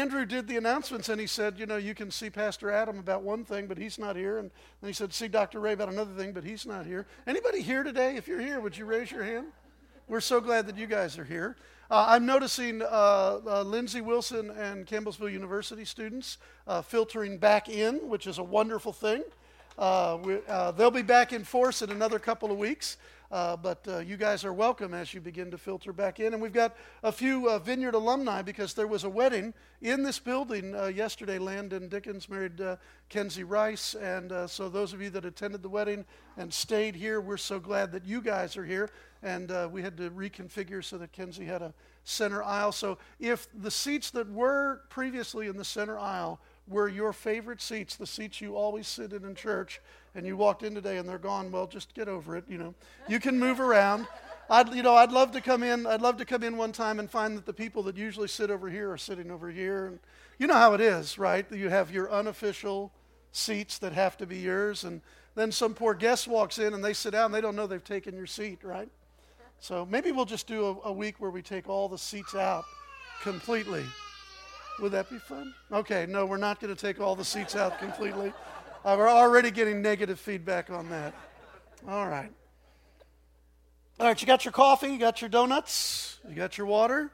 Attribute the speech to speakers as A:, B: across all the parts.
A: Andrew did the announcements and he said, you know, you can see Pastor Adam about one thing, but he's not here. And then he said, see Dr. Ray about another thing, but he's not here. Anybody here today? If you're here, would you raise your hand? We're so glad that you guys are here. Uh, I'm noticing uh, uh, Lindsey Wilson and Campbellsville University students uh, filtering back in, which is a wonderful thing. Uh, we, uh, they'll be back in force in another couple of weeks. Uh, but uh, you guys are welcome as you begin to filter back in. And we've got a few uh, Vineyard alumni because there was a wedding in this building uh, yesterday. Landon Dickens married uh, Kenzie Rice. And uh, so, those of you that attended the wedding and stayed here, we're so glad that you guys are here. And we had to reconfigure so that Kenzie had a center aisle. So, if the seats that were previously in the center aisle were your favorite seats, the seats you always sit in in church, and you walked in today and they're gone, well, just get over it. You know, you can move around. I'd, you know, I'd love to come in. I'd love to come in one time and find that the people that usually sit over here are sitting over here. And you know how it is, right? You have your unofficial seats that have to be yours, and then some poor guest walks in and they sit down. They don't know they've taken your seat, right? So maybe we'll just do a, a week where we take all the seats out completely. Would that be fun? Okay, no, we're not going to take all the seats out completely. Uh, we're already getting negative feedback on that. All right. All right, you got your coffee, you got your donuts, you got your water.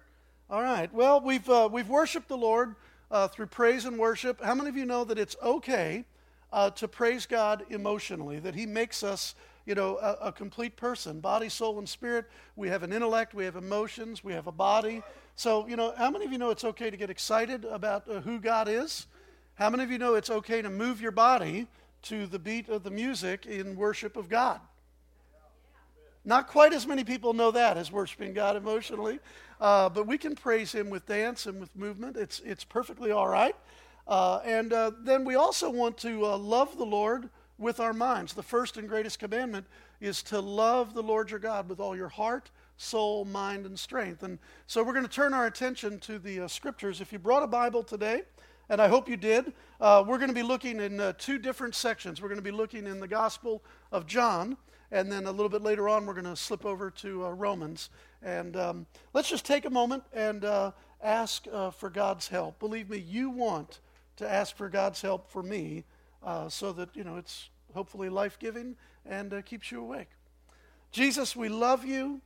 A: All right. Well, we've uh, we've worshipped the Lord uh, through praise and worship. How many of you know that it's okay uh, to praise God emotionally? That He makes us, you know, a, a complete person, body, soul, and spirit. We have an intellect, we have emotions, we have a body. So, you know, how many of you know it's okay to get excited about uh, who God is? How many of you know it's okay to move your body to the beat of the music in worship of God? Not quite as many people know that as worshiping God emotionally, uh, but we can praise Him with dance and with movement. It's, it's perfectly all right. Uh, and uh, then we also want to uh, love the Lord with our minds. The first and greatest commandment is to love the Lord your God with all your heart, soul, mind, and strength. And so we're going to turn our attention to the uh, scriptures. If you brought a Bible today, and I hope you did. Uh, we're going to be looking in uh, two different sections. We're going to be looking in the Gospel of John, and then a little bit later on, we're going to slip over to uh, Romans. And um, let's just take a moment and uh, ask uh, for God's help. Believe me, you want to ask for God's help for me uh, so that, you know, it's hopefully life giving and keeps you awake. Jesus, we love you,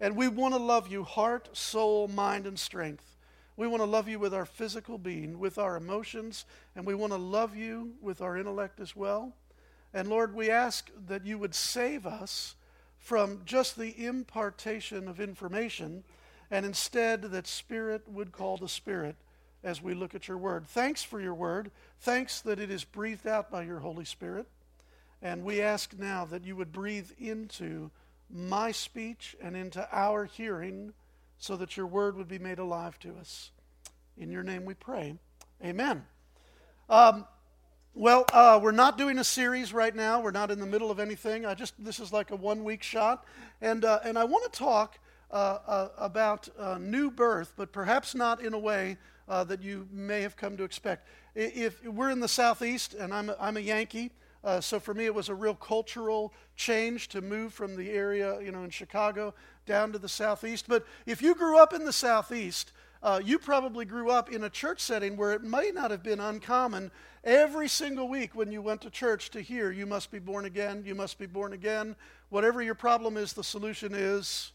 A: and we want to love you heart, soul, mind, and strength. We want to love you with our physical being, with our emotions, and we want to love you with our intellect as well. And Lord, we ask that you would save us from just the impartation of information, and instead that Spirit would call to Spirit as we look at your word. Thanks for your word. Thanks that it is breathed out by your Holy Spirit. And we ask now that you would breathe into my speech and into our hearing so that your word would be made alive to us. In your name we pray. Amen. Um, well, uh, we're not doing a series right now. We're not in the middle of anything. I just this is like a one week shot, and uh, and I want to talk uh, uh about uh, new birth, but perhaps not in a way uh, that you may have come to expect. If we're in the southeast, and I'm a, I'm a Yankee, uh, so for me, it was a real cultural change to move from the area, you know, in Chicago down to the southeast. But if you grew up in the southeast, uh, you probably grew up in a church setting where it might not have been uncommon every single week when you went to church to hear, you must be born again, you must be born again. Whatever your problem is, the solution is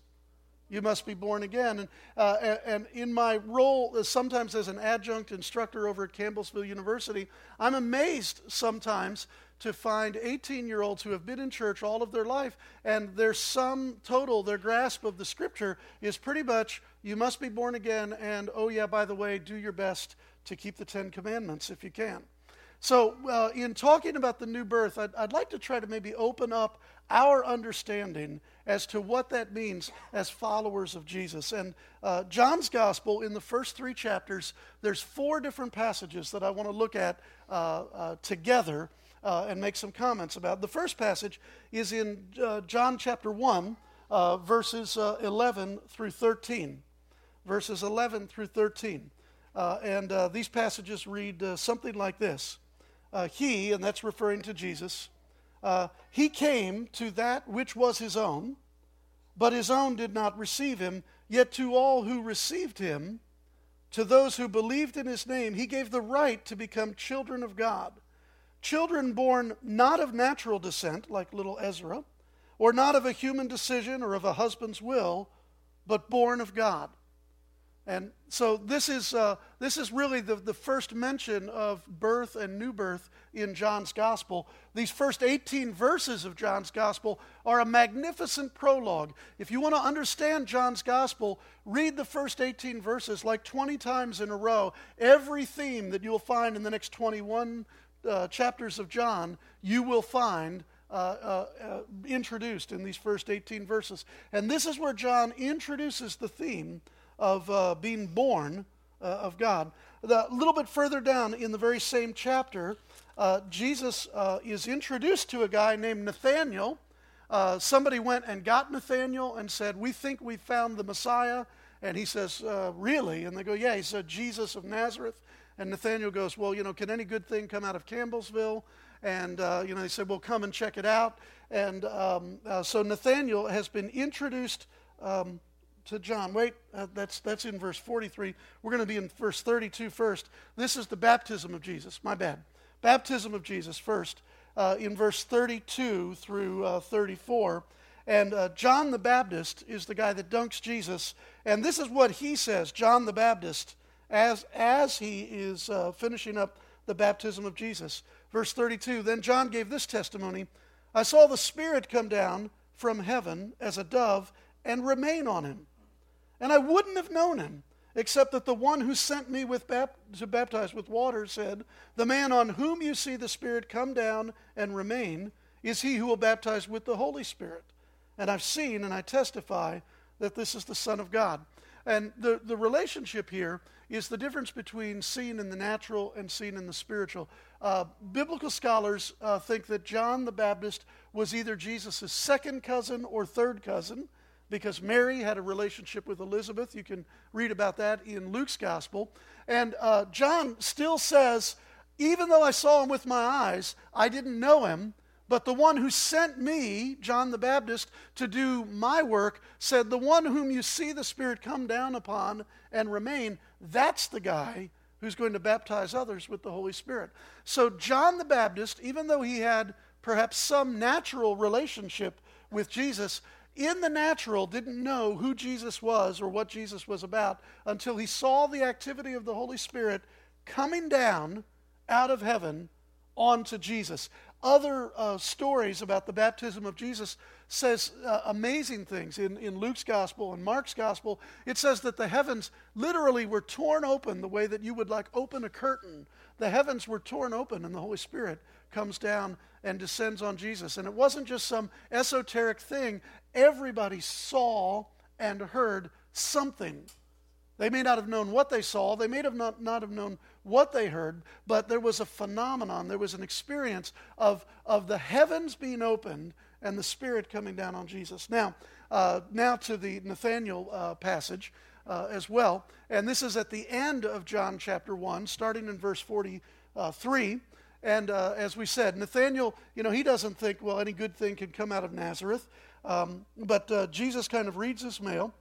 A: you must be born again. And, uh, and in my role, uh, sometimes as an adjunct instructor over at Campbellsville University, I'm amazed sometimes to find 18 year olds who have been in church all of their life, and their sum total, their grasp of the scripture is pretty much you must be born again, and oh, yeah, by the way, do your best to keep the Ten Commandments if you can. So, uh, in talking about the new birth, I'd, I'd like to try to maybe open up our understanding as to what that means as followers of Jesus. And uh, John's gospel, in the first three chapters, there's four different passages that I want to look at uh, uh together uh, and make some comments about. The first passage is in uh, John chapter 1, uh, verses uh, 11 through 13. Verses 11 through 13. Uh, and uh, these passages read something like this He, and that's referring to Jesus, he came to that which was his own, but his own did not receive him. Yet to all who received him, to those who believed in his name, he gave the right to become children of God. Children born not of natural descent, like little Ezra, or not of a human decision or of a husband's will, but born of God. And so this is, uh, this is really the, the first mention of birth and new birth in John's gospel. These first 18 verses of John's gospel are a magnificent prologue. If you want to understand John's gospel, read the first 18 verses like 20 times in a row. Every theme that you'll find in the next 21 uh, chapters of John, you will find uh, uh, uh, introduced in these first 18 verses. And this is where John introduces the theme of uh, being born uh, of God. A little bit further down in the very same chapter, Jesus is introduced to a guy named Nathaniel. Uh, somebody went and got Nathaniel and said, We think we found the Messiah. And he says, Really? And they go, Yeah. He said, Jesus of Nazareth. And Nathaniel goes, Well, you know, can any good thing come out of Campbellsville? And, uh, you know, they said, Well, come and check it out. And um, so Nathaniel has been introduced. Um, to John. Wait, uh, that's, that's in verse 43. We're going to be in verse 32 first. This is the baptism of Jesus. My bad. Baptism of Jesus first, uh, in verse 32 through uh, 34. And uh, John the Baptist is the guy that dunks Jesus. And this is what he says, John the Baptist, as, as he is uh, finishing up the baptism of Jesus. Verse 32 Then John gave this testimony I saw the Spirit come down from heaven as a dove and remain on him. And I wouldn't have known him, except that the one who sent me with bap- to baptize with water said, The man on whom you see the Spirit come down and remain is he who will baptize with the Holy Spirit. And I've seen and I testify that this is the Son of God. And the, the relationship here is the difference between seen in the natural and seen in the spiritual. Uh, biblical scholars uh, think that John the Baptist was either Jesus' second cousin or third cousin because Mary had a relationship with Elizabeth. You can read about that in Luke's gospel. And uh, John still says, even though I saw him with my eyes, I didn't know him. But the one who sent me, John the Baptist, to do my work, said, The one whom you see the Spirit come down upon and remain, that's the guy who's going to baptize others with the Holy Spirit. So, John the Baptist, even though he had perhaps some natural relationship with Jesus, in the natural didn't know who Jesus was or what Jesus was about until he saw the activity of the Holy Spirit coming down out of heaven onto Jesus. Other uh, stories about the baptism of Jesus says uh, amazing things. In, in Luke's gospel and Mark's gospel, it says that the heavens literally were torn open the way that you would like open a curtain. The heavens were torn open and the Holy Spirit comes down and descends on Jesus. And it wasn't just some esoteric thing, everybody saw and heard something. They may not have known what they saw, they may have not, not have known what they heard, but there was a phenomenon, there was an experience of, of the heavens being opened and the Spirit coming down on Jesus. Now, uh, now to the Nathaniel uh, passage uh, as well. And this is at the end of John chapter 1, starting in verse 43. And uh, as we said, Nathaniel, you know, he doesn't think, well, any good thing can come out of Nazareth. Um, but uh, Jesus kind of reads his mail,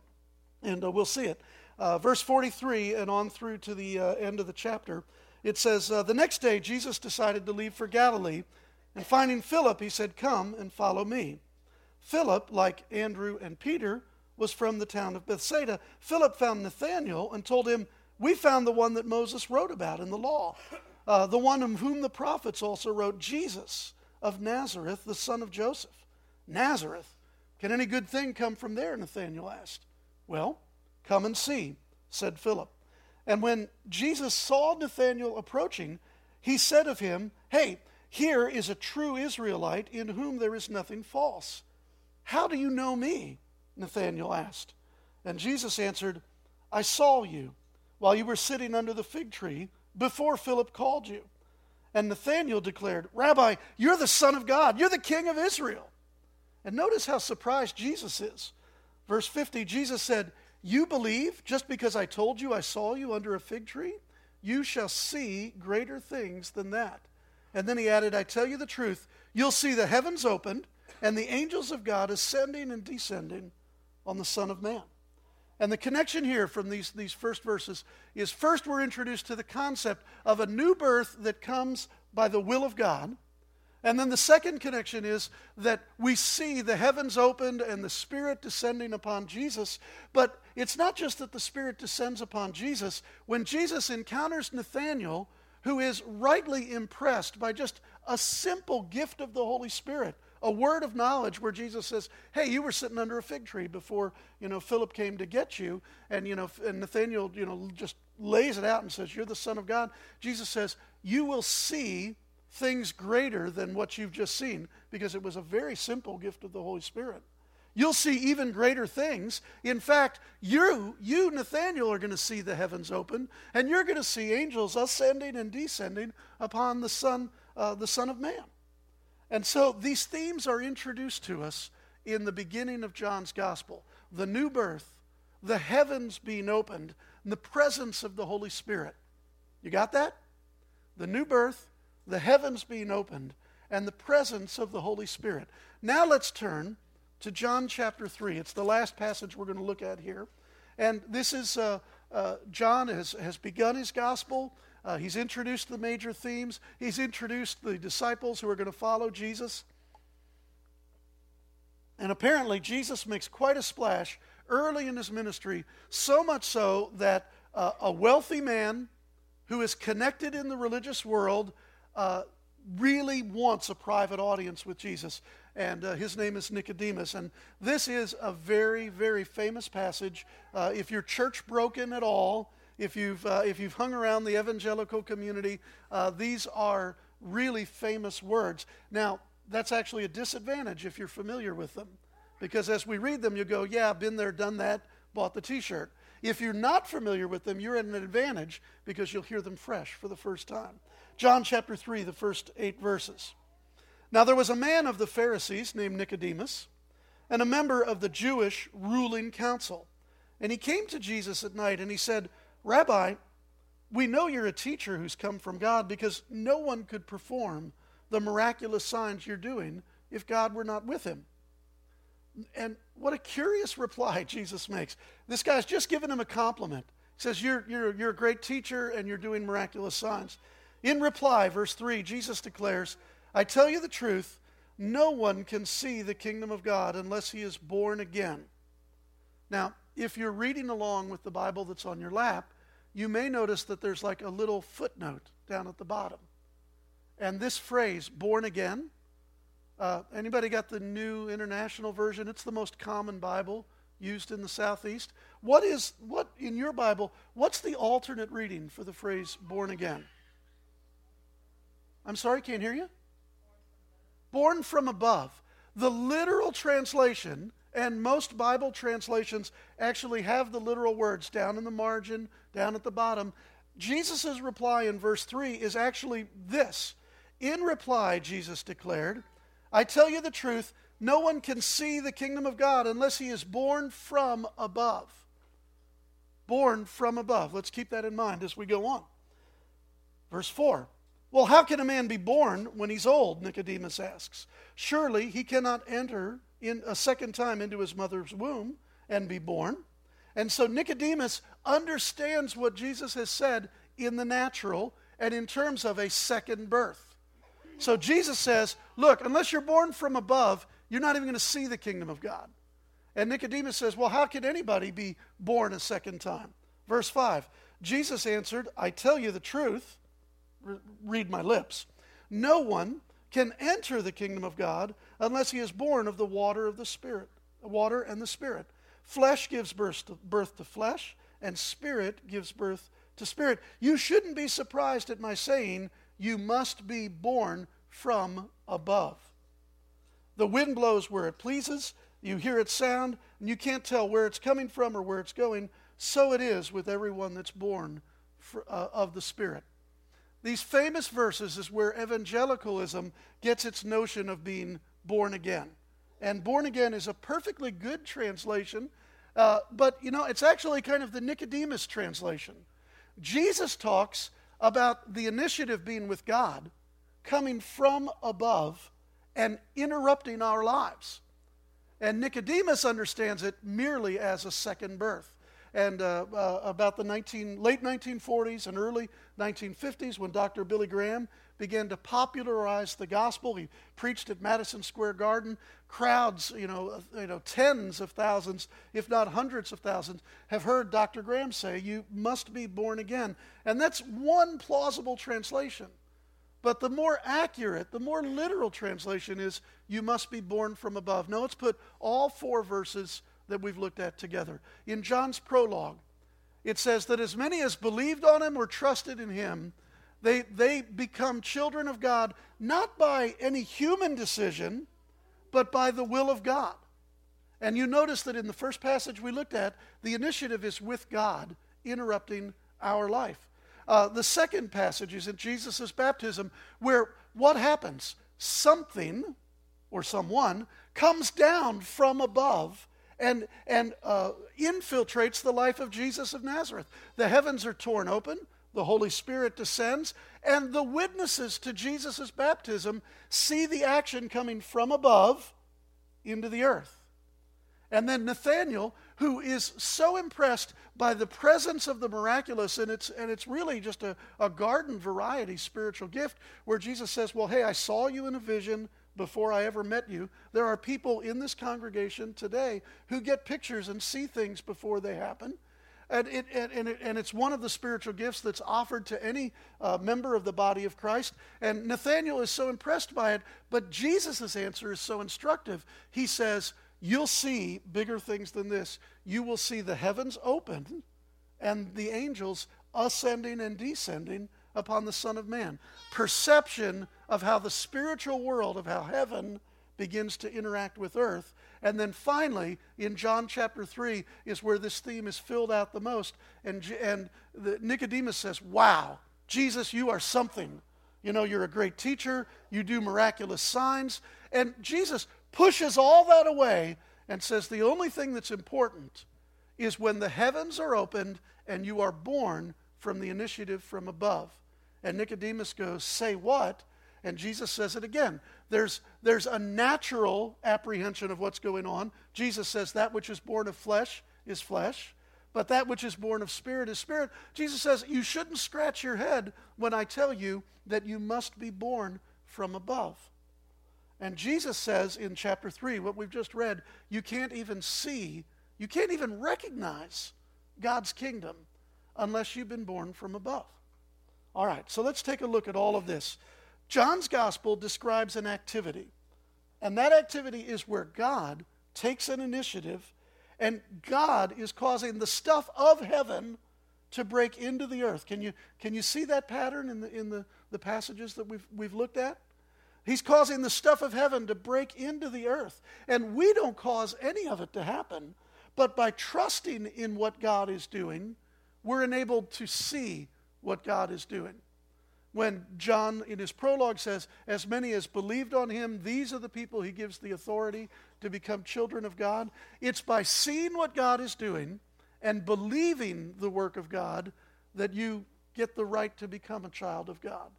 A: and uh, we'll see it. Uh, verse 43 and on through to the uh, end of the chapter, it says, uh, The next day Jesus decided to leave for Galilee, and finding Philip, he said, Come and follow me. Philip, like Andrew and Peter, was from the town of Bethsaida. Philip found Nathanael and told him, We found the one that Moses wrote about in the law uh, the one of whom the prophets also wrote, Jesus of Nazareth, the son of Joseph. Nazareth. Can any good thing come from there? Nathanael asked. Well, come and see, said Philip. And when Jesus saw Nathanael approaching, he said of him, Hey, here is a true Israelite in whom there is nothing false. How do you know me? Nathanael asked. And Jesus answered, I saw you while you were sitting under the fig tree before Philip called you. And Nathanael declared, Rabbi, you're the Son of God, you're the King of Israel. And notice how surprised Jesus is. Verse 50 Jesus said, You believe just because I told you I saw you under a fig tree? You shall see greater things than that. And then he added, I tell you the truth, you'll see the heavens opened and the angels of God ascending and descending on the Son of Man. And the connection here from these, these first verses is first we're introduced to the concept of a new birth that comes by the will of God. And then the second connection is that we see the heavens opened and the Spirit descending upon Jesus. But it's not just that the Spirit descends upon Jesus. When Jesus encounters Nathanael, who is rightly impressed by just a simple gift of the Holy Spirit, a word of knowledge where Jesus says, "Hey, you were sitting under a fig tree before you know Philip came to get you," and you know, and Nathaniel, you know, just lays it out and says, "You're the Son of God." Jesus says, "You will see things greater than what you've just seen," because it was a very simple gift of the Holy Spirit. You'll see even greater things. In fact, you, you, Nathaniel, are going to see the heavens open, and you're going to see angels ascending and descending upon the Son, uh, the Son of Man. And so these themes are introduced to us in the beginning of John's gospel the new birth, the heavens being opened, and the presence of the Holy Spirit. You got that? The new birth, the heavens being opened, and the presence of the Holy Spirit. Now let's turn to John chapter 3. It's the last passage we're going to look at here. And this is, uh, uh, John has, has begun his gospel. Uh, he's introduced the major themes. He's introduced the disciples who are going to follow Jesus. And apparently, Jesus makes quite a splash early in his ministry, so much so that uh, a wealthy man who is connected in the religious world uh, really wants a private audience with Jesus. And uh, his name is Nicodemus. And this is a very, very famous passage. Uh, if you're church broken at all, if you've, uh, if you've hung around the evangelical community, uh, these are really famous words. Now, that's actually a disadvantage if you're familiar with them. Because as we read them, you go, yeah, I've been there, done that, bought the t shirt. If you're not familiar with them, you're at an advantage because you'll hear them fresh for the first time. John chapter 3, the first eight verses. Now there was a man of the Pharisees named Nicodemus, and a member of the Jewish ruling council. And he came to Jesus at night and he said, Rabbi, we know you're a teacher who's come from God because no one could perform the miraculous signs you're doing if God were not with him. And what a curious reply Jesus makes. This guy's just given him a compliment. He says, You're, you're, you're a great teacher and you're doing miraculous signs. In reply, verse 3, Jesus declares, I tell you the truth, no one can see the kingdom of God unless he is born again. Now, if you're reading along with the Bible that's on your lap, you may notice that there's like a little footnote down at the bottom. And this phrase, born again, uh, anybody got the new international version? It's the most common Bible used in the Southeast. What is, what in your Bible, what's the alternate reading for the phrase born again? I'm sorry, can't hear you? Born from above. The literal translation and most Bible translations actually have the literal words down in the margin, down at the bottom. Jesus' reply in verse 3 is actually this. In reply, Jesus declared, I tell you the truth, no one can see the kingdom of God unless he is born from above. Born from above. Let's keep that in mind as we go on. Verse 4 Well, how can a man be born when he's old? Nicodemus asks. Surely he cannot enter in a second time into his mother's womb and be born. And so Nicodemus understands what Jesus has said in the natural and in terms of a second birth. So Jesus says, Look, unless you're born from above, you're not even going to see the kingdom of God. And Nicodemus says, Well, how can anybody be born a second time? Verse 5 Jesus answered, I tell you the truth, read my lips. No one can enter the kingdom of God unless he is born of the water of the Spirit, water and the Spirit. Flesh gives birth to, birth to flesh, and spirit gives birth to spirit. You shouldn't be surprised at my saying, You must be born from above. The wind blows where it pleases, you hear its sound, and you can't tell where it's coming from or where it's going. So it is with everyone that's born for, uh, of the Spirit. These famous verses is where evangelicalism gets its notion of being born again. And born again is a perfectly good translation, uh, but you know, it's actually kind of the Nicodemus translation. Jesus talks about the initiative being with God, coming from above and interrupting our lives. And Nicodemus understands it merely as a second birth. and uh, uh, about the 19, late 1940s and early 1950s when Dr. Billy Graham began to popularize the gospel. He preached at Madison Square Garden. Crowds, you know, uh, you know, tens of thousands, if not hundreds of thousands, have heard Dr. Graham say, You must be born again. And that's one plausible translation. But the more accurate, the more literal translation is, You must be born from above. Now let's put all four verses that we've looked at together. In John's prologue, it says that as many as believed on him or trusted in him, they, they become children of God not by any human decision, but by the will of God. And you notice that in the first passage we looked at, the initiative is with God interrupting our life. Uh, the second passage is in Jesus' baptism, where what happens? Something or someone comes down from above and, and uh, infiltrates the life of Jesus of Nazareth. The heavens are torn open the Holy Spirit descends, and the witnesses to Jesus' baptism see the action coming from above into the earth. And then Nathanael, who is so impressed by the presence of the miraculous, and it's, and it's really just a, a garden variety spiritual gift, where Jesus says, Well, hey, I saw you in a vision before I ever met you. There are people in this congregation today who get pictures and see things before they happen. And, it, and, it, and, it's one of the spiritual gifts that's offered to any uh, member of the body of Christ. And Nathaniel is so impressed by it, but Jesus' answer is so instructive. He says, You'll see bigger things than this. You will see the heavens open and the angels ascending and descending upon the Son of Man. Perception of how the spiritual world, of how heaven begins to interact with earth and then finally, in John chapter 3, is where this theme is filled out the most. And, and the, Nicodemus says, Wow, Jesus, you are something. You know, you're a great teacher, you do miraculous signs. And Jesus pushes all that away and says, The only thing that's important is when the heavens are opened and you are born from the initiative from above. And Nicodemus goes, Say what? And Jesus says it again. There's, there's a natural apprehension of what's going on. Jesus says, That which is born of flesh is flesh, but that which is born of spirit is spirit. Jesus says, You shouldn't scratch your head when I tell you that you must be born from above. And Jesus says in chapter 3, what we've just read, you can't even see, you can't even recognize God's kingdom unless you've been born from above. All right, so let's take a look at all of this. John's gospel describes an activity, and that activity is where God takes an initiative and God is causing the stuff of heaven to break into the earth. Can you, can you see that pattern in, the, in the, the passages that we've, we've looked at? He's causing the stuff of heaven to break into the earth. And we don't cause any of it to happen. But by trusting in what God is doing, we're enabled to see what God is doing when John, in his prologue, says, As many as believed on him, these are the people he gives the authority to become children of God. It's by seeing what God is doing and believing the work of God that you get the right to become a child of God.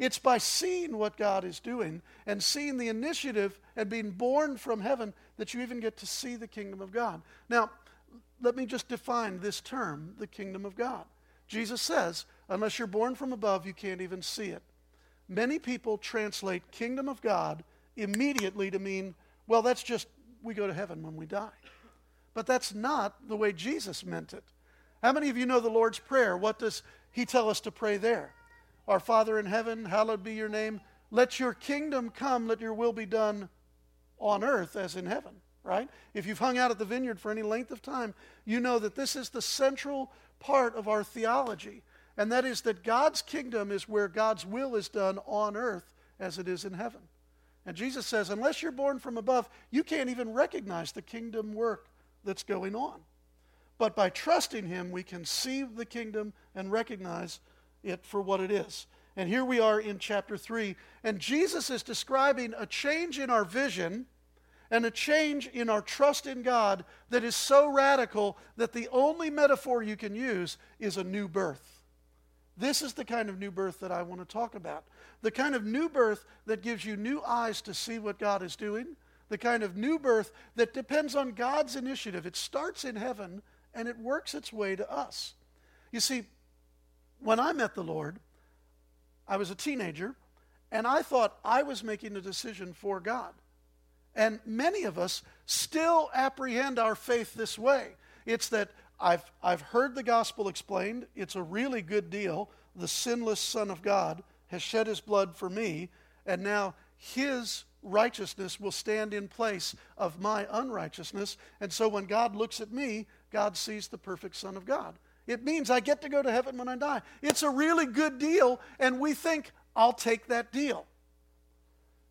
A: It's by seeing what God is doing and seeing the initiative and being born from heaven that you even get to see the kingdom of God. Now, let me just define this term, the kingdom of God. Jesus says, unless you're born from above, you can't even see it. Many people translate kingdom of God immediately to mean, well, that's just we go to heaven when we die. But that's not the way Jesus meant it. How many of you know the Lord's Prayer? What does He tell us to pray there? Our Father in heaven, hallowed be your name. Let your kingdom come, let your will be done on earth as in heaven, right? If you've hung out at the vineyard for any length of time, you know that this is the central part of our theology, and that is that God's kingdom is where God's will is done on earth as it is in heaven. And Jesus says, unless you're born from above, you can't even recognize the kingdom work that's going on. But by trusting Him, we can see the kingdom and recognize it for what it is. And here we are in chapter 3, and Jesus is describing a change in our vision and a change in our trust in God that is so radical that the only metaphor you can use is a new birth. This is the kind of new birth that I want to talk about. The kind of new birth that gives you new eyes to see what God is doing. The kind of new birth that depends on God's initiative. It starts in heaven and it works its way to us. You see, when I met the Lord, I was a teenager, and I thought I was making a decision for God. And many of us still apprehend our faith this way. It's that I've, I've heard the gospel explained, it's a really good deal. The sinless Son of God has shed his blood for me, and now his righteousness will stand in place of my unrighteousness. And so when God looks at me, God sees the perfect Son of God. It means I get to go to heaven when I die. It's a really good deal, and we think, I'll take that deal.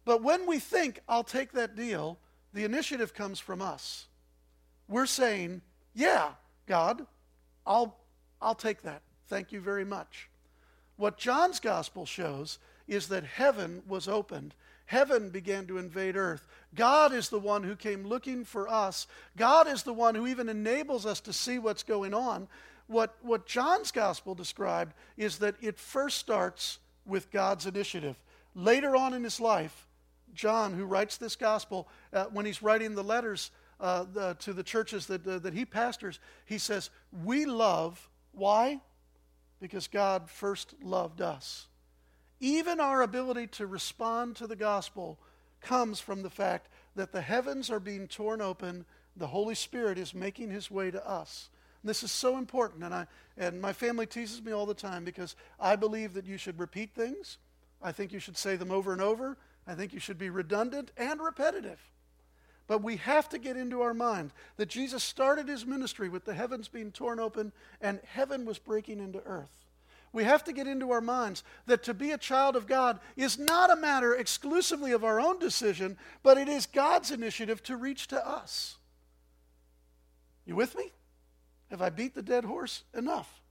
A: But when we think, I'll take that deal, the initiative comes from us. We're saying, Yeah, God, I'll, I'll take that. Thank you very much. What John's gospel shows is that heaven was opened. Heaven began to invade earth. God is the one who came looking for us. God is the one who even enables us to see what's going on. What, what John's gospel described is that it first starts with God's initiative. Later on in his life, John, who writes this gospel, uh, when he's writing the letters uh, the, to the churches that, uh, that he pastors, he says, We love. Why? Because God first loved us. Even our ability to respond to the gospel comes from the fact that the heavens are being torn open, the Holy Spirit is making his way to us. This is so important, and, I, and my family teases me all the time because I believe that you should repeat things. I think you should say them over and over. I think you should be redundant and repetitive. But we have to get into our mind that Jesus started his ministry with the heavens being torn open and heaven was breaking into earth. We have to get into our minds that to be a child of God is not a matter exclusively of our own decision, but it is God's initiative to reach to us. You with me? Have I beat the dead horse enough?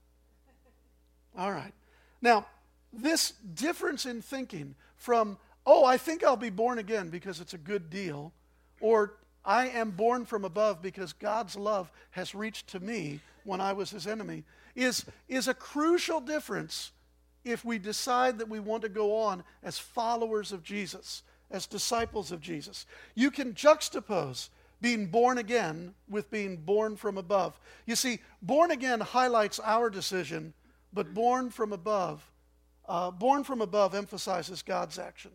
A: All right. Now, this difference in thinking from oh, I think I'll be born again because it's a good deal, or I am born from above because God's love has reached to me when I was his enemy, is, is a crucial difference if we decide that we want to go on as followers of Jesus, as disciples of Jesus. You can juxtapose being born again with being born from above. You see, born again highlights our decision, but born from above, uh, born from above emphasizes God's action.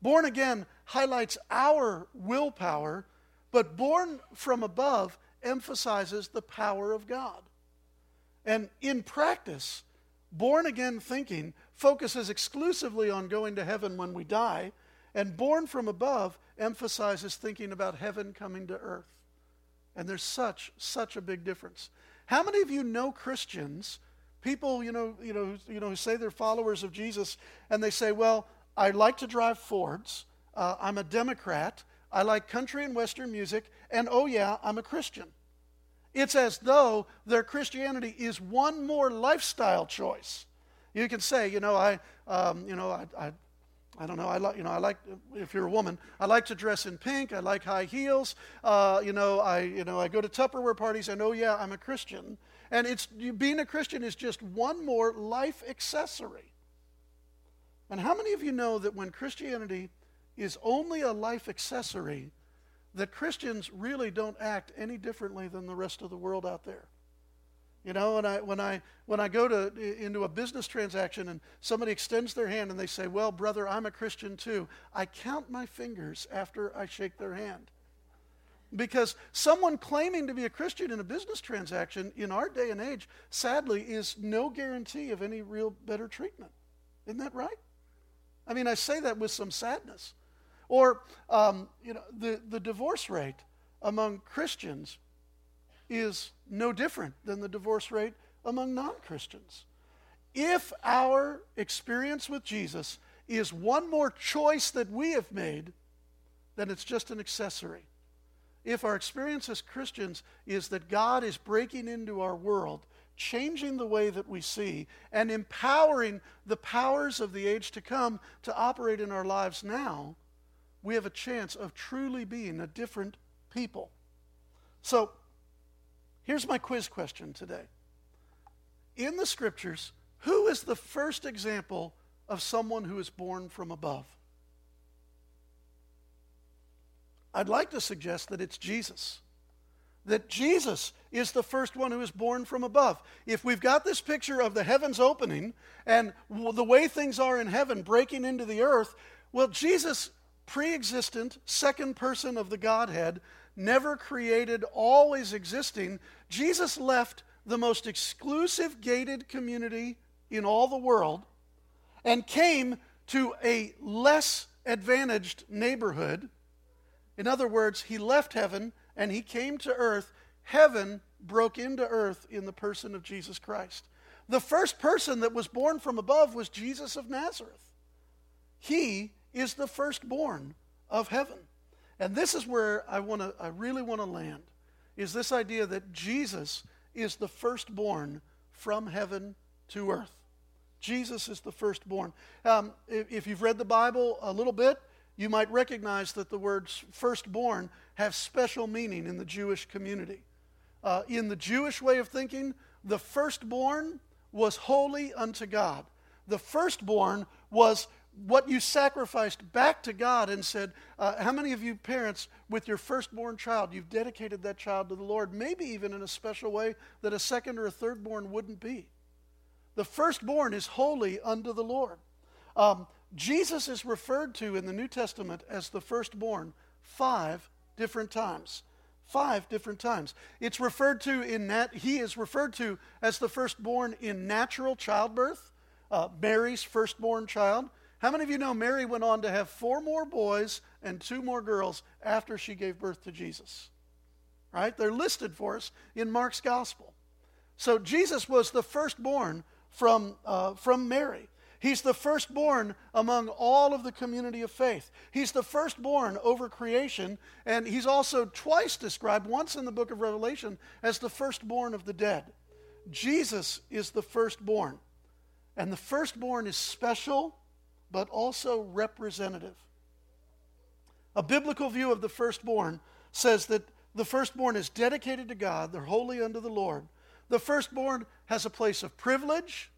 A: Born again highlights our willpower, but born from above emphasizes the power of God. And in practice, born again thinking focuses exclusively on going to heaven when we die, and born from above emphasizes thinking about heaven coming to earth. And there's such, such a big difference. How many of you know Christians, people, you know, you know, you know, who say they're followers of Jesus, and they say, well, I like to drive Fords. Uh, I'm a Democrat. I like country and Western music. And oh, yeah, I'm a Christian. It's as though their Christianity is one more lifestyle choice. You can say, you know, I, um, you know, I, I, I don't know. I like, you know, I like. If you're a woman, I like to dress in pink. I like high heels. Uh, you know, I, you know, I go to Tupperware parties, and oh yeah, I'm a Christian. And it's being a Christian is just one more life accessory. And how many of you know that when Christianity is only a life accessory, that Christians really don't act any differently than the rest of the world out there? You know, and I when I when I go to into a business transaction and somebody extends their hand and they say, "Well, brother, I'm a Christian too." I count my fingers after I shake their hand. Because someone claiming to be a Christian in a business transaction in our day and age, sadly, is no guarantee of any real better treatment. Isn't that right? I mean, I say that with some sadness. Or, um, you know, the, the divorce rate among Christians is no different than the divorce rate among non Christians. If our experience with Jesus is one more choice that we have made, then it's just an accessory. If our experience as Christians is that God is breaking into our world changing the way that we see, and empowering the powers of the age to come to operate in our lives now, we have a chance of truly being a different people. So, here's my quiz question today. In the scriptures, who is the first example of someone who is born from above? I'd like to suggest that it's Jesus. that Jesus is the first one who is born from above. If we've got this picture of the heavens opening and the way things are in heaven breaking into the earth, well, Jesus, pre existent, second person of the Godhead, never created, always existing, Jesus left the most exclusive gated community in all the world and came to a less advantaged neighborhood. In other words, he left heaven and he came to earth. Heaven broke into earth in the person of Jesus Christ. The first person that was born from above was Jesus of Nazareth. He is the firstborn of heaven. And this is where I want to I really want to land is this idea that Jesus is the firstborn from heaven to earth. Jesus is the firstborn. Um, if, if you've read the Bible a little bit, you might recognize that the words firstborn have special meaning in the Jewish community. Uh, in the Jewish way of thinking, the firstborn was holy unto God. The firstborn was what you sacrificed back to God and said, uh, How many of you parents, with your firstborn child, you've dedicated that child to the Lord, maybe even in a special way that a second or a thirdborn wouldn't be? The firstborn is holy unto the Lord. Um, Jesus is referred to in the New Testament as the firstborn five different times. Five different times. It's referred to in that he is referred to as the firstborn in natural childbirth, uh, Mary's firstborn child. How many of you know Mary went on to have four more boys and two more girls after she gave birth to Jesus? Right? They're listed for us in Mark's gospel. So Jesus was the firstborn from, uh, from Mary. He's the firstborn among all of the community of faith. He's the firstborn over creation, and he's also twice described, once in the book of Revelation, as the firstborn of the dead. Jesus is the firstborn. And the firstborn is special but also representative. A biblical view of the firstborn says that the firstborn is dedicated to God, they're holy unto the Lord. The firstborn has a place of privilege,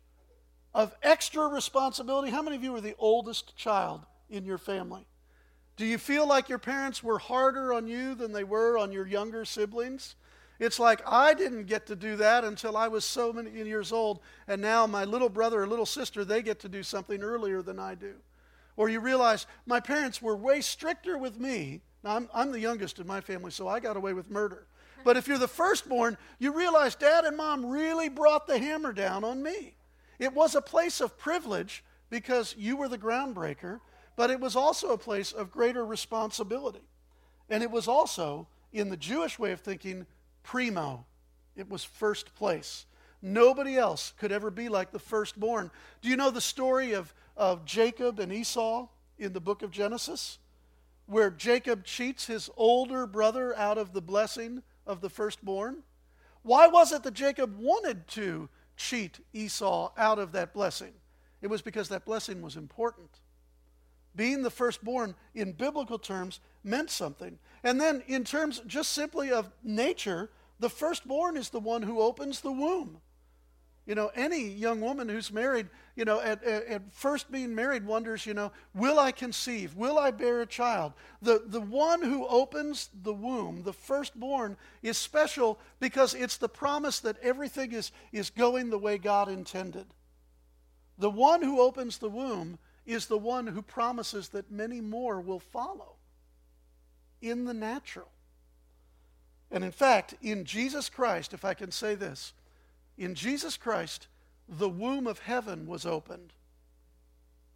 A: of extra responsibility. How many of you are the oldest child in your family? Do you feel like your parents were harder on you than they were on your younger siblings? It's like I didn't get to do that until I was so many years old, and now my little brother or little sister, they get to do something earlier than I do. Or you realize my parents were way stricter with me. Now, I'm, I'm the youngest in my family, so I got away with murder. But if you're the firstborn, you realize dad and mom really brought the hammer down on me. It was a place of privilege because you were the groundbreaker, but it was also a place of greater responsibility. And it was also, in the Jewish way of thinking, primo. It was first place. Nobody else could ever be like the firstborn. Do you know the story of, of Jacob and Esau in the book of Genesis? Where Jacob cheats his older brother out of the blessing of the firstborn? Why was it that Jacob wanted to cheat Esau out of that blessing? It was because that blessing was important. Being the firstborn in biblical terms meant something. And then, in terms just simply of nature, the firstborn is the one who opens the womb. You know, any young woman who's married, you know, at, at, at, first being married wonders, you know, will I conceive? Will I bear a child? The, the one who opens the womb, the firstborn, is special because it's the promise that everything is, is going the way God intended. The one who opens the womb is the one who promises that many more will follow in the natural. And in fact, in Jesus Christ, if I can say this, in Jesus Christ, the womb of heaven was opened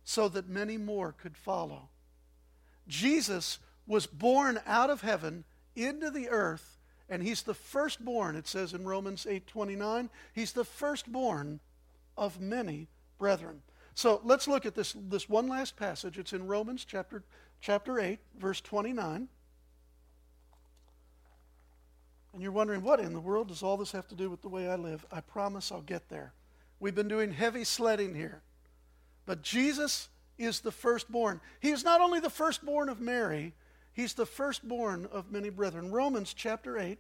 A: so that many more could follow. Jesus was born out of heaven into the earth, and he's the firstborn, it says in Romans 8:29. He's the firstborn of many brethren. So let's look at this, this one last passage. It's in Romans chapter, chapter 8, verse 29. And you're wondering, what in the world does all this have to do with the way I live? I promise I'll get there. We've been doing heavy sledding here. But Jesus is the firstborn. He is not only the firstborn of Mary, he's the firstborn of many brethren. Romans chapter 8,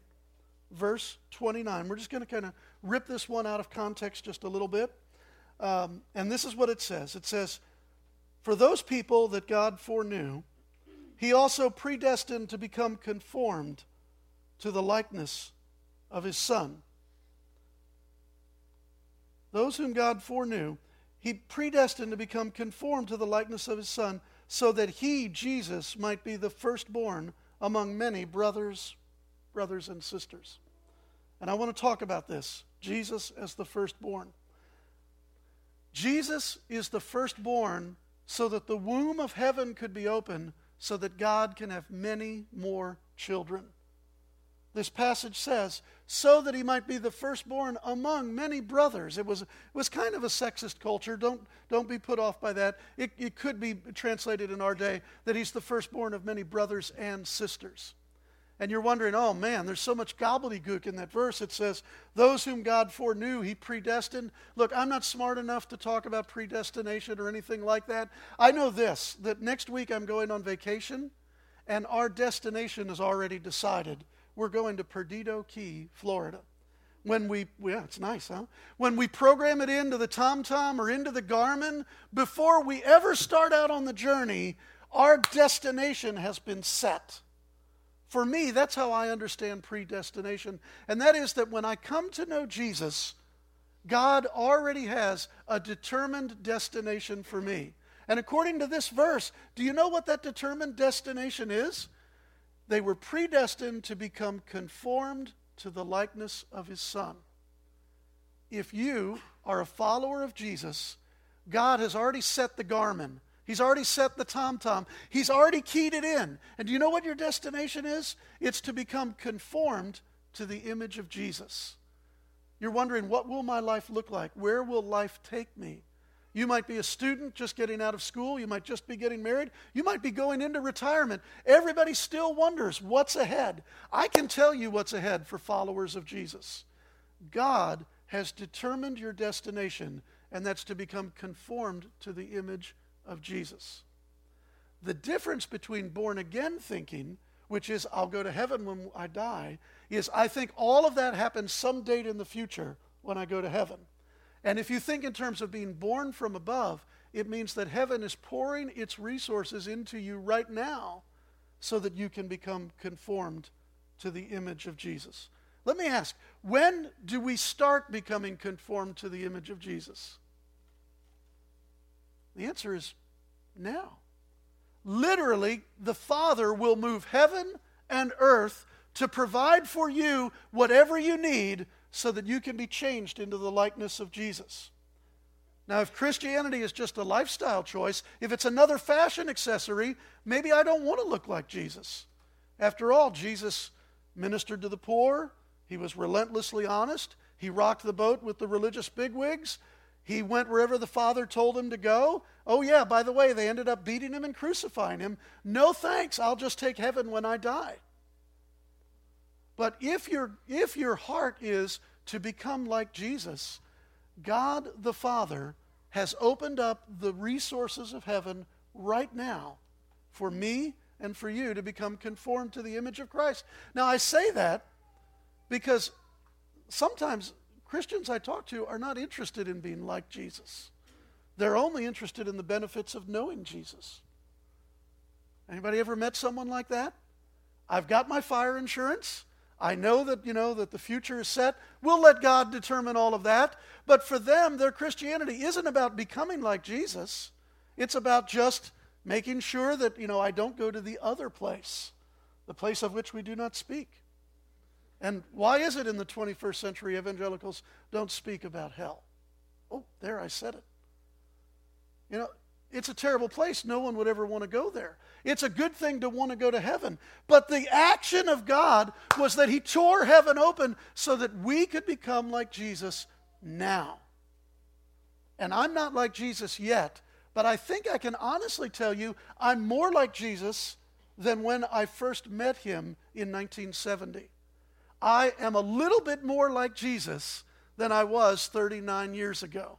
A: verse 29. We're just going to kind of rip this one out of context just a little bit. Um, and this is what it says it says, For those people that God foreknew, he also predestined to become conformed to the likeness of his Son. Those whom God foreknew, he predestined to become conformed to the likeness of his Son, so that he, Jesus, might be the firstborn among many brothers, brothers and sisters. And I want to talk about this Jesus as the firstborn. Jesus is the firstborn so that the womb of heaven could be open, so that God can have many more children. This passage says, so that he might be the firstborn among many brothers. It was, it was kind of a sexist culture. Don't, don't be put off by that. It, it could be translated in our day that he's the firstborn of many brothers and sisters and you're wondering, oh man, there's so much gobbledygook in that verse. It says, Those whom God foreknew, he predestined. Look, I'm not smart enough to talk about predestination or anything like that. I know this that next week I'm going on vacation, and our destination is already decided. We're going to Perdido Key, Florida. When we, yeah, it's nice, huh? When we program it into the TomTom or into the Garmin, before we ever start out on the journey, our destination has been set. For me, that's how I understand predestination. And that is that when I come to know Jesus, God already has a determined destination for me. And according to this verse, do you know what that determined destination is? They were predestined to become conformed to the likeness of his Son. If you are a follower of Jesus, God has already set the Garmin. He's already set the TomTom. He's already keyed it in. And do you know what your destination is? It's to become conformed to the image of Jesus. You're wondering, what will my life look like? Where will life take me? You might be a student just getting out of school. You might just be getting married. You might be going into retirement. Everybody still wonders what's ahead. I can tell you what's ahead for followers of Jesus. God has determined your destination, and that's to become conformed to the image of Jesus. The difference between born again thinking, which is I'll go to heaven when I die, is I think all of that happens some date in the future when I go to heaven. And if you think in terms of being born from above, it means that heaven is pouring its resources into you right now so that you can become conformed to the image of Jesus. Let me ask, when do we start becoming conformed to the image of Jesus? The answer is now. Literally, the Father will move heaven and earth to provide for you whatever you need so that you can be changed into the likeness of Jesus. Now, if Christianity is just a lifestyle choice, if it's another fashion accessory, maybe I don't want to look like Jesus. After all, Jesus ministered to the poor, he was relentlessly honest, he rocked the boat with the religious bigwigs, he went wherever the Father told him to go. Oh, yeah, by the way, they ended up beating him and crucifying him. No thanks, I'll just take heaven when I die. But if, your if your heart is to become like Jesus, God the Father has opened up the resources of heaven right now for me and for you to become conformed to the image of Christ. Now, I say that because sometimes Christians I talk to are not interested in being like Jesus. They're only interested in the benefits of knowing Jesus. Anybody ever met someone like that? I've got my fire insurance. I know that, you know, that the future is set. We'll let God determine all of that. But for them, their Christianity isn't about becoming like Jesus. It's about just making sure that, you know, I don't go to the other place, the place of which we do not speak. And why is it in the 21st century evangelicals don't speak about hell? Oh, there I said it. You know, it's a terrible place. No one would ever want to go there. It's a good thing to want to go to heaven. But the action of God was that He tore heaven open so that we could become like Jesus now. And I'm not like Jesus yet, but I think I can honestly tell you I'm more like Jesus than when I first met Him in 1970. I am a little bit more like Jesus than I was 39 years ago.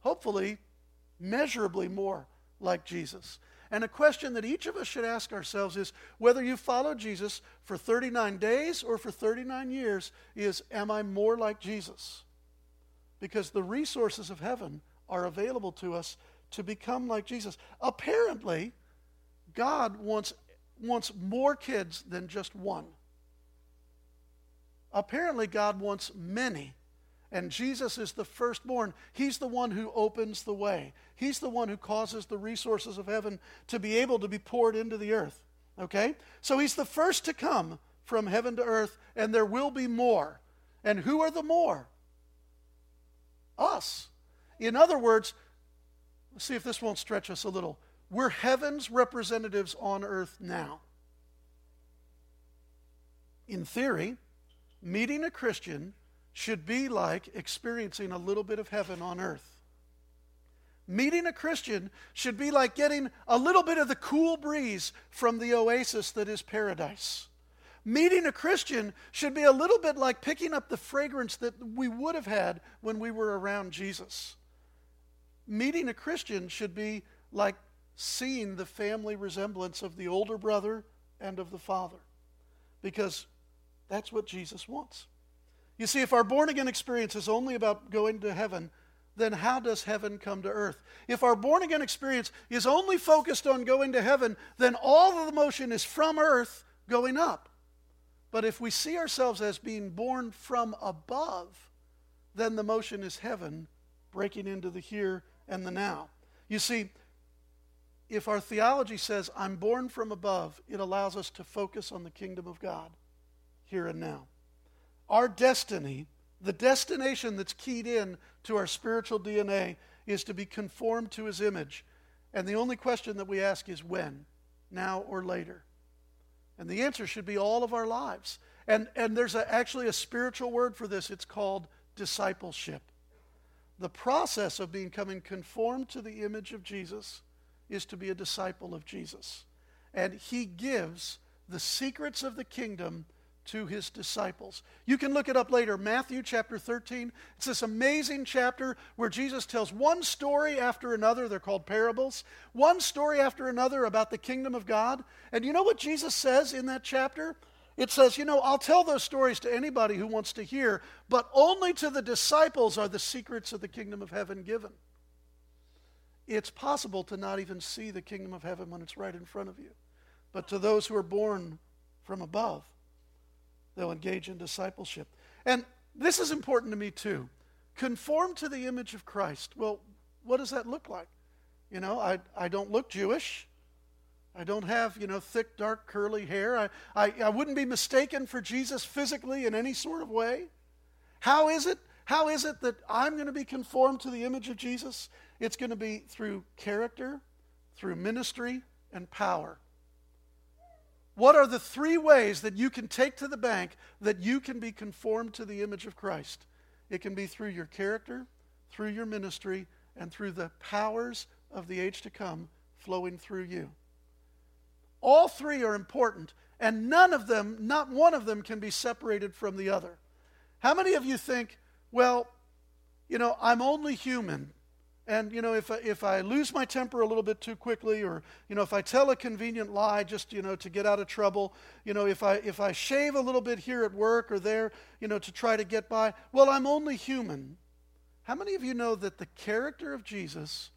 A: Hopefully, measurably more like Jesus. And a question that each of us should ask ourselves is whether you follow Jesus for 39 days or for 39 years is am I more like Jesus? Because the resources of heaven are available to us to become like Jesus. Apparently, God wants, wants more kids than just one. apparently God wants many. And Jesus is the firstborn. He's the one who opens the way. He's the one who causes the resources of heaven to be able to be poured into the earth. Okay? So he's the first to come from heaven to earth, and there will be more. And who are the more? Us. In other words, let's see if this won't stretch us a little. We're heaven's representatives on earth now. In theory, meeting a Christian should be like experiencing a little bit of heaven on earth. Meeting a Christian should be like getting a little bit of the cool breeze from the oasis that is paradise. Meeting a Christian should be a little bit like picking up the fragrance that we would have had when we were around Jesus. Meeting a Christian should be like seeing the family resemblance of the older brother and of the father, because that's what Jesus wants. You see, if our born again experience is only about going to heaven, then how does heaven come to earth? If our born again experience is only focused on going to heaven, then all of the motion is from earth going up. But if we see ourselves as being born from above, then the motion is heaven breaking into the here and the now. You see, if our theology says, I'm born from above, it allows us to focus on the kingdom of God here and now. Our destiny, the destination that's keyed in to our spiritual DNA, is to be conformed to his image. And the only question that we ask is when, now or later. And the answer should be all of our lives. And, and there's a, actually a spiritual word for this. It's called discipleship. The process of becoming conformed to the image of Jesus is to be a disciple of Jesus. And he gives the secrets of the kingdom to his disciples. You can look it up later. Matthew chapter 13. It's this amazing chapter where Jesus tells one story after another. They're called parables. One story after another about the kingdom of God. And you know what Jesus says in that chapter? It says, You know, I'll tell those stories to anybody who wants to hear, but only to the disciples are the secrets of the kingdom of heaven given. It's possible to not even see the kingdom of heaven when it's right in front of you. But to those who are born from above, they'll engage in discipleship. And this is important to me too. Conform to the image of Christ. Well, what does that look like? You know, I, I don't look Jewish. I don't have, you know, thick, dark, curly hair. I, I, I wouldn't be mistaken for Jesus physically in any sort of way. How is it? How is it that I'm going to be conformed to the image of Jesus? It's going to be through character, through ministry, and power. What are the three ways that you can take to the bank that you can be conformed to the image of Christ? It can be through your character, through your ministry, and through the powers of the age to come flowing through you. All three are important, and none of them, not one of them, can be separated from the other. How many of you think, well, you know, I'm only human? And, you know, if I, if I lose my temper a little bit too quickly, or, you know, if I tell a convenient lie just, you know, to get out of trouble, you know, if I, if I shave a little bit here at work or there, you know, to try to get by, well, I'm only human. How many of you know that the character of Jesus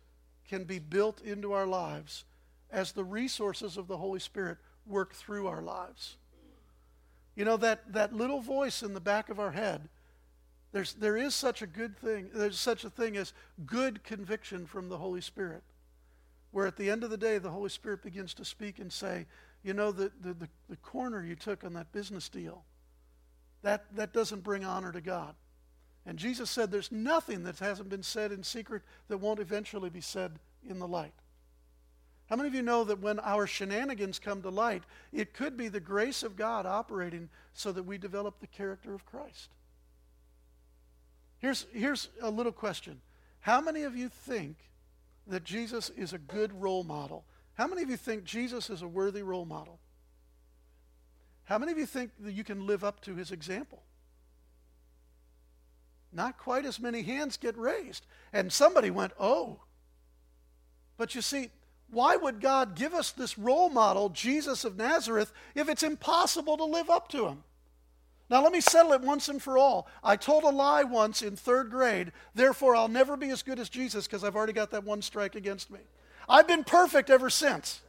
A: can be built into our lives as the resources of the Holy Spirit work through our lives? You know, that, that little voice in the back of our head there's, there is such a good thing, there's such a thing as good conviction from the Holy Spirit, where at the end of the day, the Holy Spirit begins to speak and say, you know, the, the, the, the corner you took on that business deal, that, that doesn't bring honor to God. And Jesus said there's nothing that hasn't been said in secret that won't eventually be said in the light. How many of you know that when our shenanigans come to light, it could be the grace of God operating so that we develop the character of Christ? Here's, here's a little question How many of you think that Jesus is a good role model? How many of you think Jesus is a worthy role model? How many of you think that you can live up to his example? Not quite as many hands get raised. And somebody went, oh. But you see, why would God give us this role model, Jesus of Nazareth, if it's impossible to live up to him? Now, let me settle it once and for all. I told a lie once in third grade, therefore, I'll never be as good as Jesus because I've already got that one strike against me. I've been perfect ever since.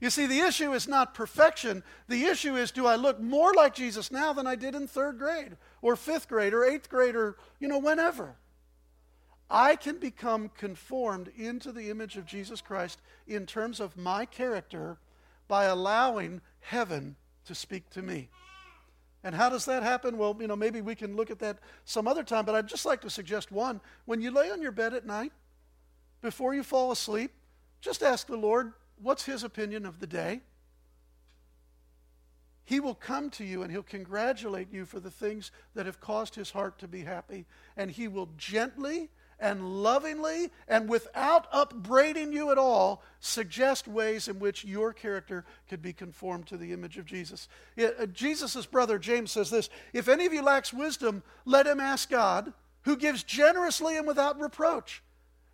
A: You see, the issue is not perfection. The issue is do I look more like Jesus now than I did in third grade or fifth grade or eighth grade or, you know, whenever? I can become conformed into the image of Jesus Christ in terms of my character by allowing heaven to speak to me. And how does that happen? Well, you know, maybe we can look at that some other time, but I'd just like to suggest one. When you lay on your bed at night, before you fall asleep, just ask the Lord, what's his opinion of the day? He will come to you and he'll congratulate you for the things that have caused his heart to be happy. And he will gently and lovingly and without upbraiding you at all suggest ways in which your character could be conformed to the image of Jesus. Uh, Jesus' brother James says this If any of you lacks wisdom, let him ask God, who gives generously and without reproach.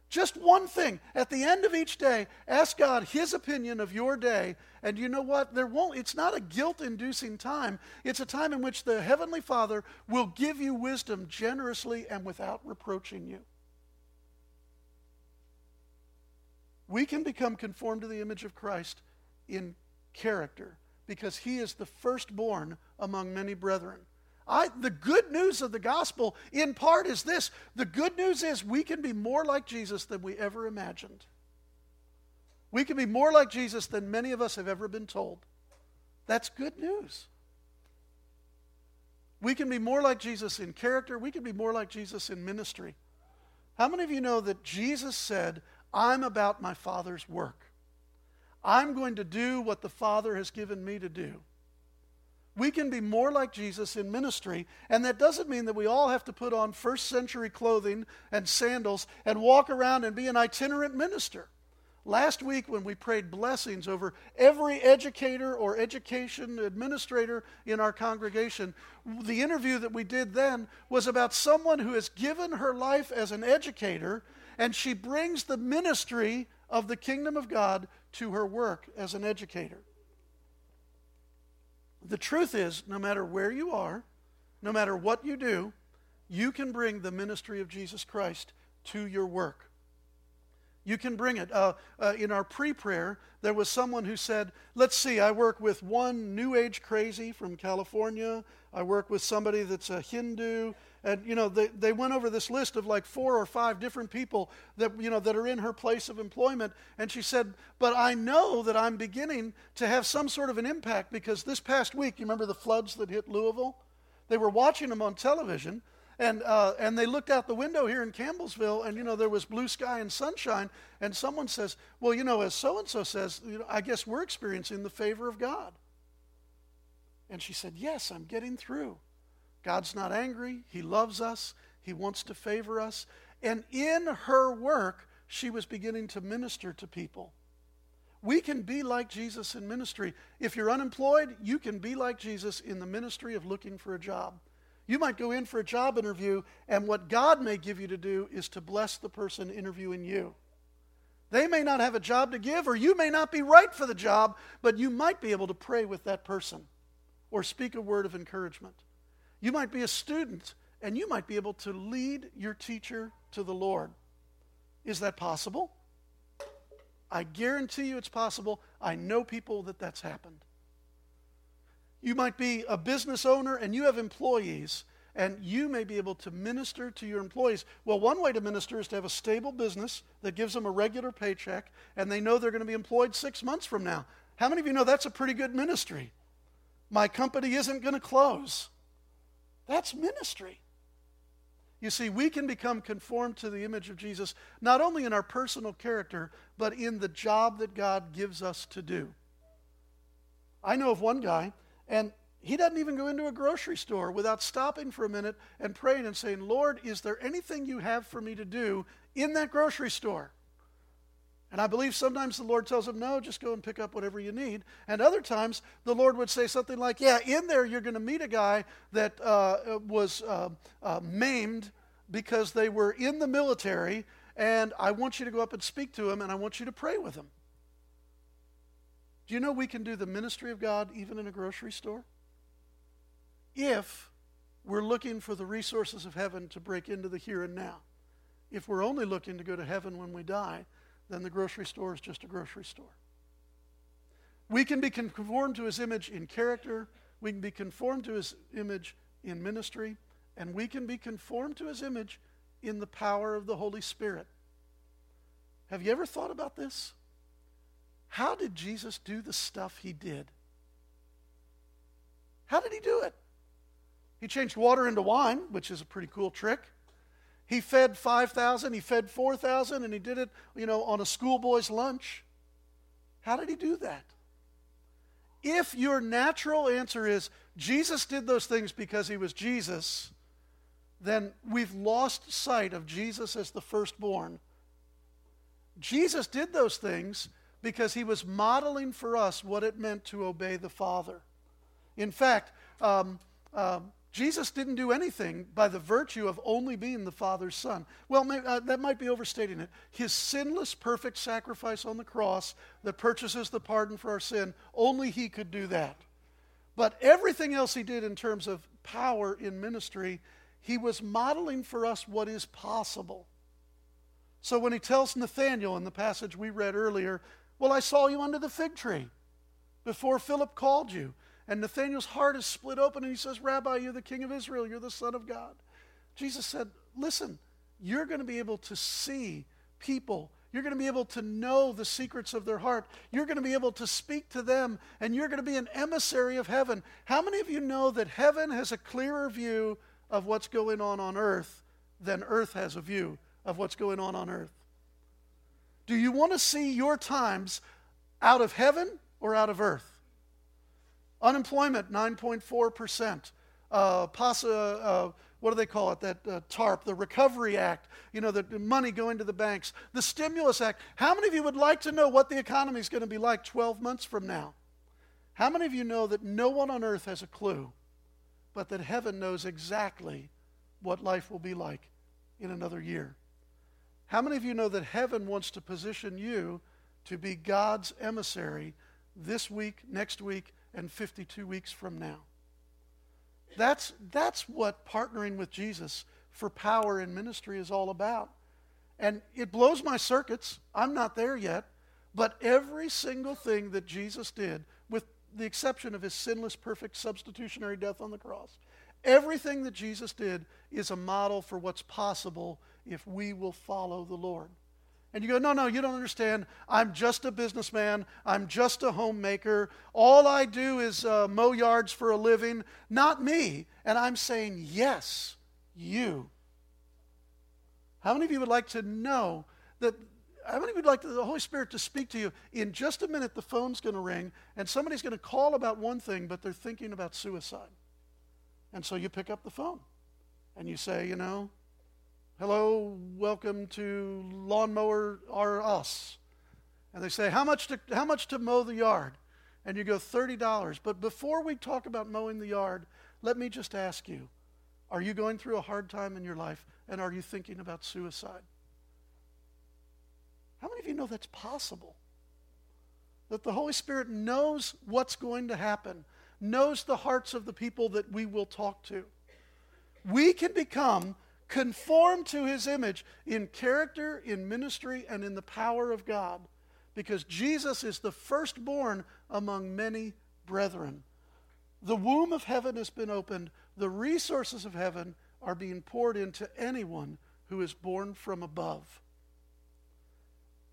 A: Just one thing. At the end of each day, ask God his opinion of your day. And you know what? There won't it's not a guilt-inducing time. It's a time in which the heavenly Father will give you wisdom generously and without reproaching you. We can become conformed to the image of Christ in character because he is the firstborn among many brethren. I, the good news of the gospel, in part, is this the good news is we can be more like Jesus than we ever imagined. We can be more like Jesus than many of us have ever been told. That's good news. We can be more like Jesus in character. We can be more like Jesus in ministry. How many of you know that Jesus said, I'm about my Father's work. I'm going to do what the Father has given me to do. We can be more like Jesus in ministry, and that doesn't mean that we all have to put on first century clothing and sandals and walk around and be an itinerant minister. Last week, when we prayed blessings over every educator or education administrator in our congregation, the interview that we did then was about someone who has given her life as an educator and she brings the ministry of the kingdom of God to her work as an educator. The truth is, no matter where you are, no matter what you do, you can bring the ministry of Jesus Christ to your work. You can bring it. Uh, uh, in our pre prayer, there was someone who said, Let's see, I work with one New Age crazy from California. I work with somebody that's a Hindu. And, you know, they, they went over this list of like four or five different people that, you know, that are in her place of employment. And she said, but I know that I'm beginning to have some sort of an impact because this past week, you remember the floods that hit Louisville? They were watching them on television. And, uh, and they looked out the window here in Campbellsville, and you know there was blue sky and sunshine. And someone says, "Well, you know, as so and so says, you know, I guess we're experiencing the favor of God." And she said, "Yes, I'm getting through." God's not angry. He loves us. He wants to favor us. And in her work, she was beginning to minister to people. We can be like Jesus in ministry. If you're unemployed, you can be like Jesus in the ministry of looking for a job. You might go in for a job interview, and what God may give you to do is to bless the person interviewing you. They may not have a job to give, or you may not be right for the job, but you might be able to pray with that person or speak a word of encouragement. You might be a student and you might be able to lead your teacher to the Lord. Is that possible? I guarantee you it's possible. I know people that that's happened. You might be a business owner and you have employees, and you may be able to minister to your employees. Well, one way to minister is to have a stable business that gives them a regular paycheck, and they know they're going to be employed six months from now. How many of you know that's a pretty good ministry? My company isn't going to close. That's ministry. You see, we can become conformed to the image of Jesus not only in our personal character, but in the job that God gives us to do. I know of one guy, and he doesn't even go into a grocery store without stopping for a minute and praying and saying, Lord, is there anything you have for me to do in that grocery store? And I believe sometimes the Lord tells him, no, just go and pick up whatever you need. And other times the Lord would say something like, yeah, in there you're going to meet a guy that uh, was uh, uh, maimed because they were in the military, and I want you to go up and speak to him, and I want you to pray with him. Do you know we can do the ministry of God even in a grocery store? If we're looking for the resources of heaven to break into the here and now. If we're only looking to go to heaven when we die, then the grocery store is just a grocery store. We can be conformed to his image in character, we can be conformed to his image in ministry, and we can be conformed to his image in the power of the Holy Spirit. Have you ever thought about this? How did Jesus do the stuff he did? How did he do it? He changed water into wine, which is a pretty cool trick. He fed 5,000, he fed 4,000, and he did it, you know, on a schoolboy's lunch. How did he do that? If your natural answer is Jesus did those things because he was Jesus, then we've lost sight of Jesus as the firstborn. Jesus did those things because he was modeling for us what it meant to obey the Father. In fact, um, um, Jesus didn't do anything by the virtue of only being the Father's Son. Well, uh, that might be overstating it. His sinless, perfect sacrifice on the cross that purchases the pardon for our sin, only He could do that. But everything else He did in terms of power in ministry, He was modeling for us what is possible. So when He tells Nathanael in the passage we read earlier, Well, I saw you under the fig tree before Philip called you. And Nathanael's heart is split open and he says, Rabbi, you're the king of Israel, you're the Son of God. Jesus said, Listen, you're going to be able to see people. You're going to be able to know the secrets of their heart. You're going to be able to speak to them, and you're going to be an emissary of heaven. How many of you know that heaven has a clearer view of what's going on on earth than earth has a view of what's going on on earth? Do you want to see your times out of heaven or out of earth? Unemployment, 9.4%. Uh, PASA, uh, what do they call it? That uh, TARP, the Recovery Act, you know, the money going to the banks. The Stimulus Act. How many of you would like to know what the economy is going to be like 12 months from now? How many of you know that no one on earth has a clue, but that heaven knows exactly what life will be like in another year? How many of you know that heaven wants to position you to be God's emissary this week, next week, and 52 weeks from now. That's, that's what partnering with Jesus for power in ministry is all about. And it blows my circuits. I'm not there yet. But every single thing that Jesus did, with the exception of his sinless, perfect substitutionary death on the cross, everything that Jesus did is a model for what's possible if we will follow the Lord. And you go, no, no, you don't understand. I'm just a businessman. I'm just a homemaker. All I do is uh, mow yards for a living, not me. And I'm saying, yes, you. How many of you would like to know that? How many of you would like the Holy Spirit to speak to you? In just a minute, the phone's going to ring, and somebody's going to call about one thing, but they're thinking about suicide. And so you pick up the phone and you say, you know, hello, welcome to Lawnmower R Us. And they say, how much, to, how much to mow the yard? And you go, $30. But before we talk about mowing the yard, let me just ask you, are you going through a hard time in your life and are you thinking about suicide? How many of you know that's possible? That the Holy Spirit knows what's going to happen, knows the hearts of the people that we will talk to. We can become conformed to his image in character, in ministry, and in the power of God. Because Jesus is the firstborn among many brethren. The womb of heaven has been opened. The resources of heaven are being poured into anyone who is born from above.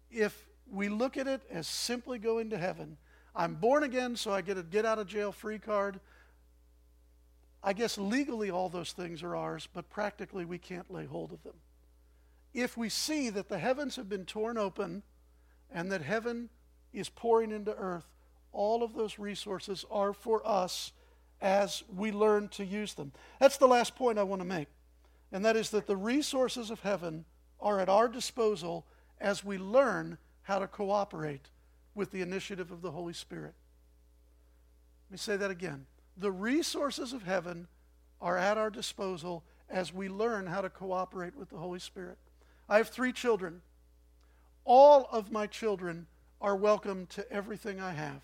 A: If we look at it as simply going to heaven, I'm born again, so I get a get out of jail free card. I guess legally all those things are ours, but practically we can't lay hold of them. If we see that the heavens have been torn open and that heaven is pouring into earth, all of those resources are for us as we learn to use them. That's the last point I want to make, and that is that the resources of heaven are at our disposal as we learn how to cooperate with the initiative of the Holy Spirit. Let me say that again. The resources of heaven are at our disposal as we learn how to cooperate with the Holy Spirit. I have three children. All of my children are welcome to everything I have.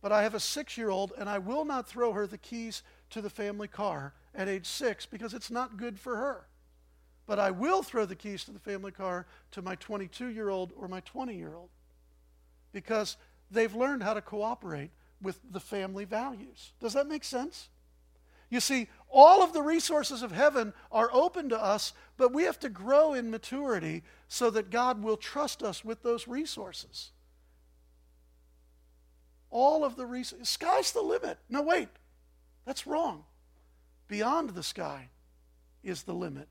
A: But I have a six year old, and I will not throw her the keys to the family car at age six because it's not good for her. But I will throw the keys to the family car to my 22 year old or my 20 year old because they've learned how to cooperate with the family values. Does that make sense? You see, all of the resources of heaven are open to us, but we have to grow in maturity so that God will trust us with those resources. All of the resources. Sky's the limit. No, wait. That's wrong. Beyond the sky is the limit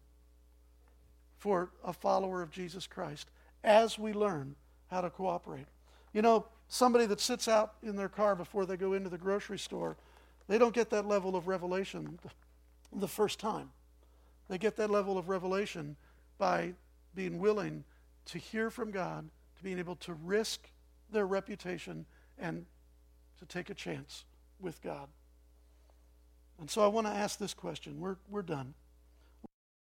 A: for a follower of Jesus Christ as we learn how to cooperate. You know, somebody that sits out in their car before they go into the grocery store, they don't get that level of revelation the first time. They get that level of revelation by being willing to hear from God, to being able to risk their reputation and to take a chance with God. And so I want to ask this question. We're, we're done.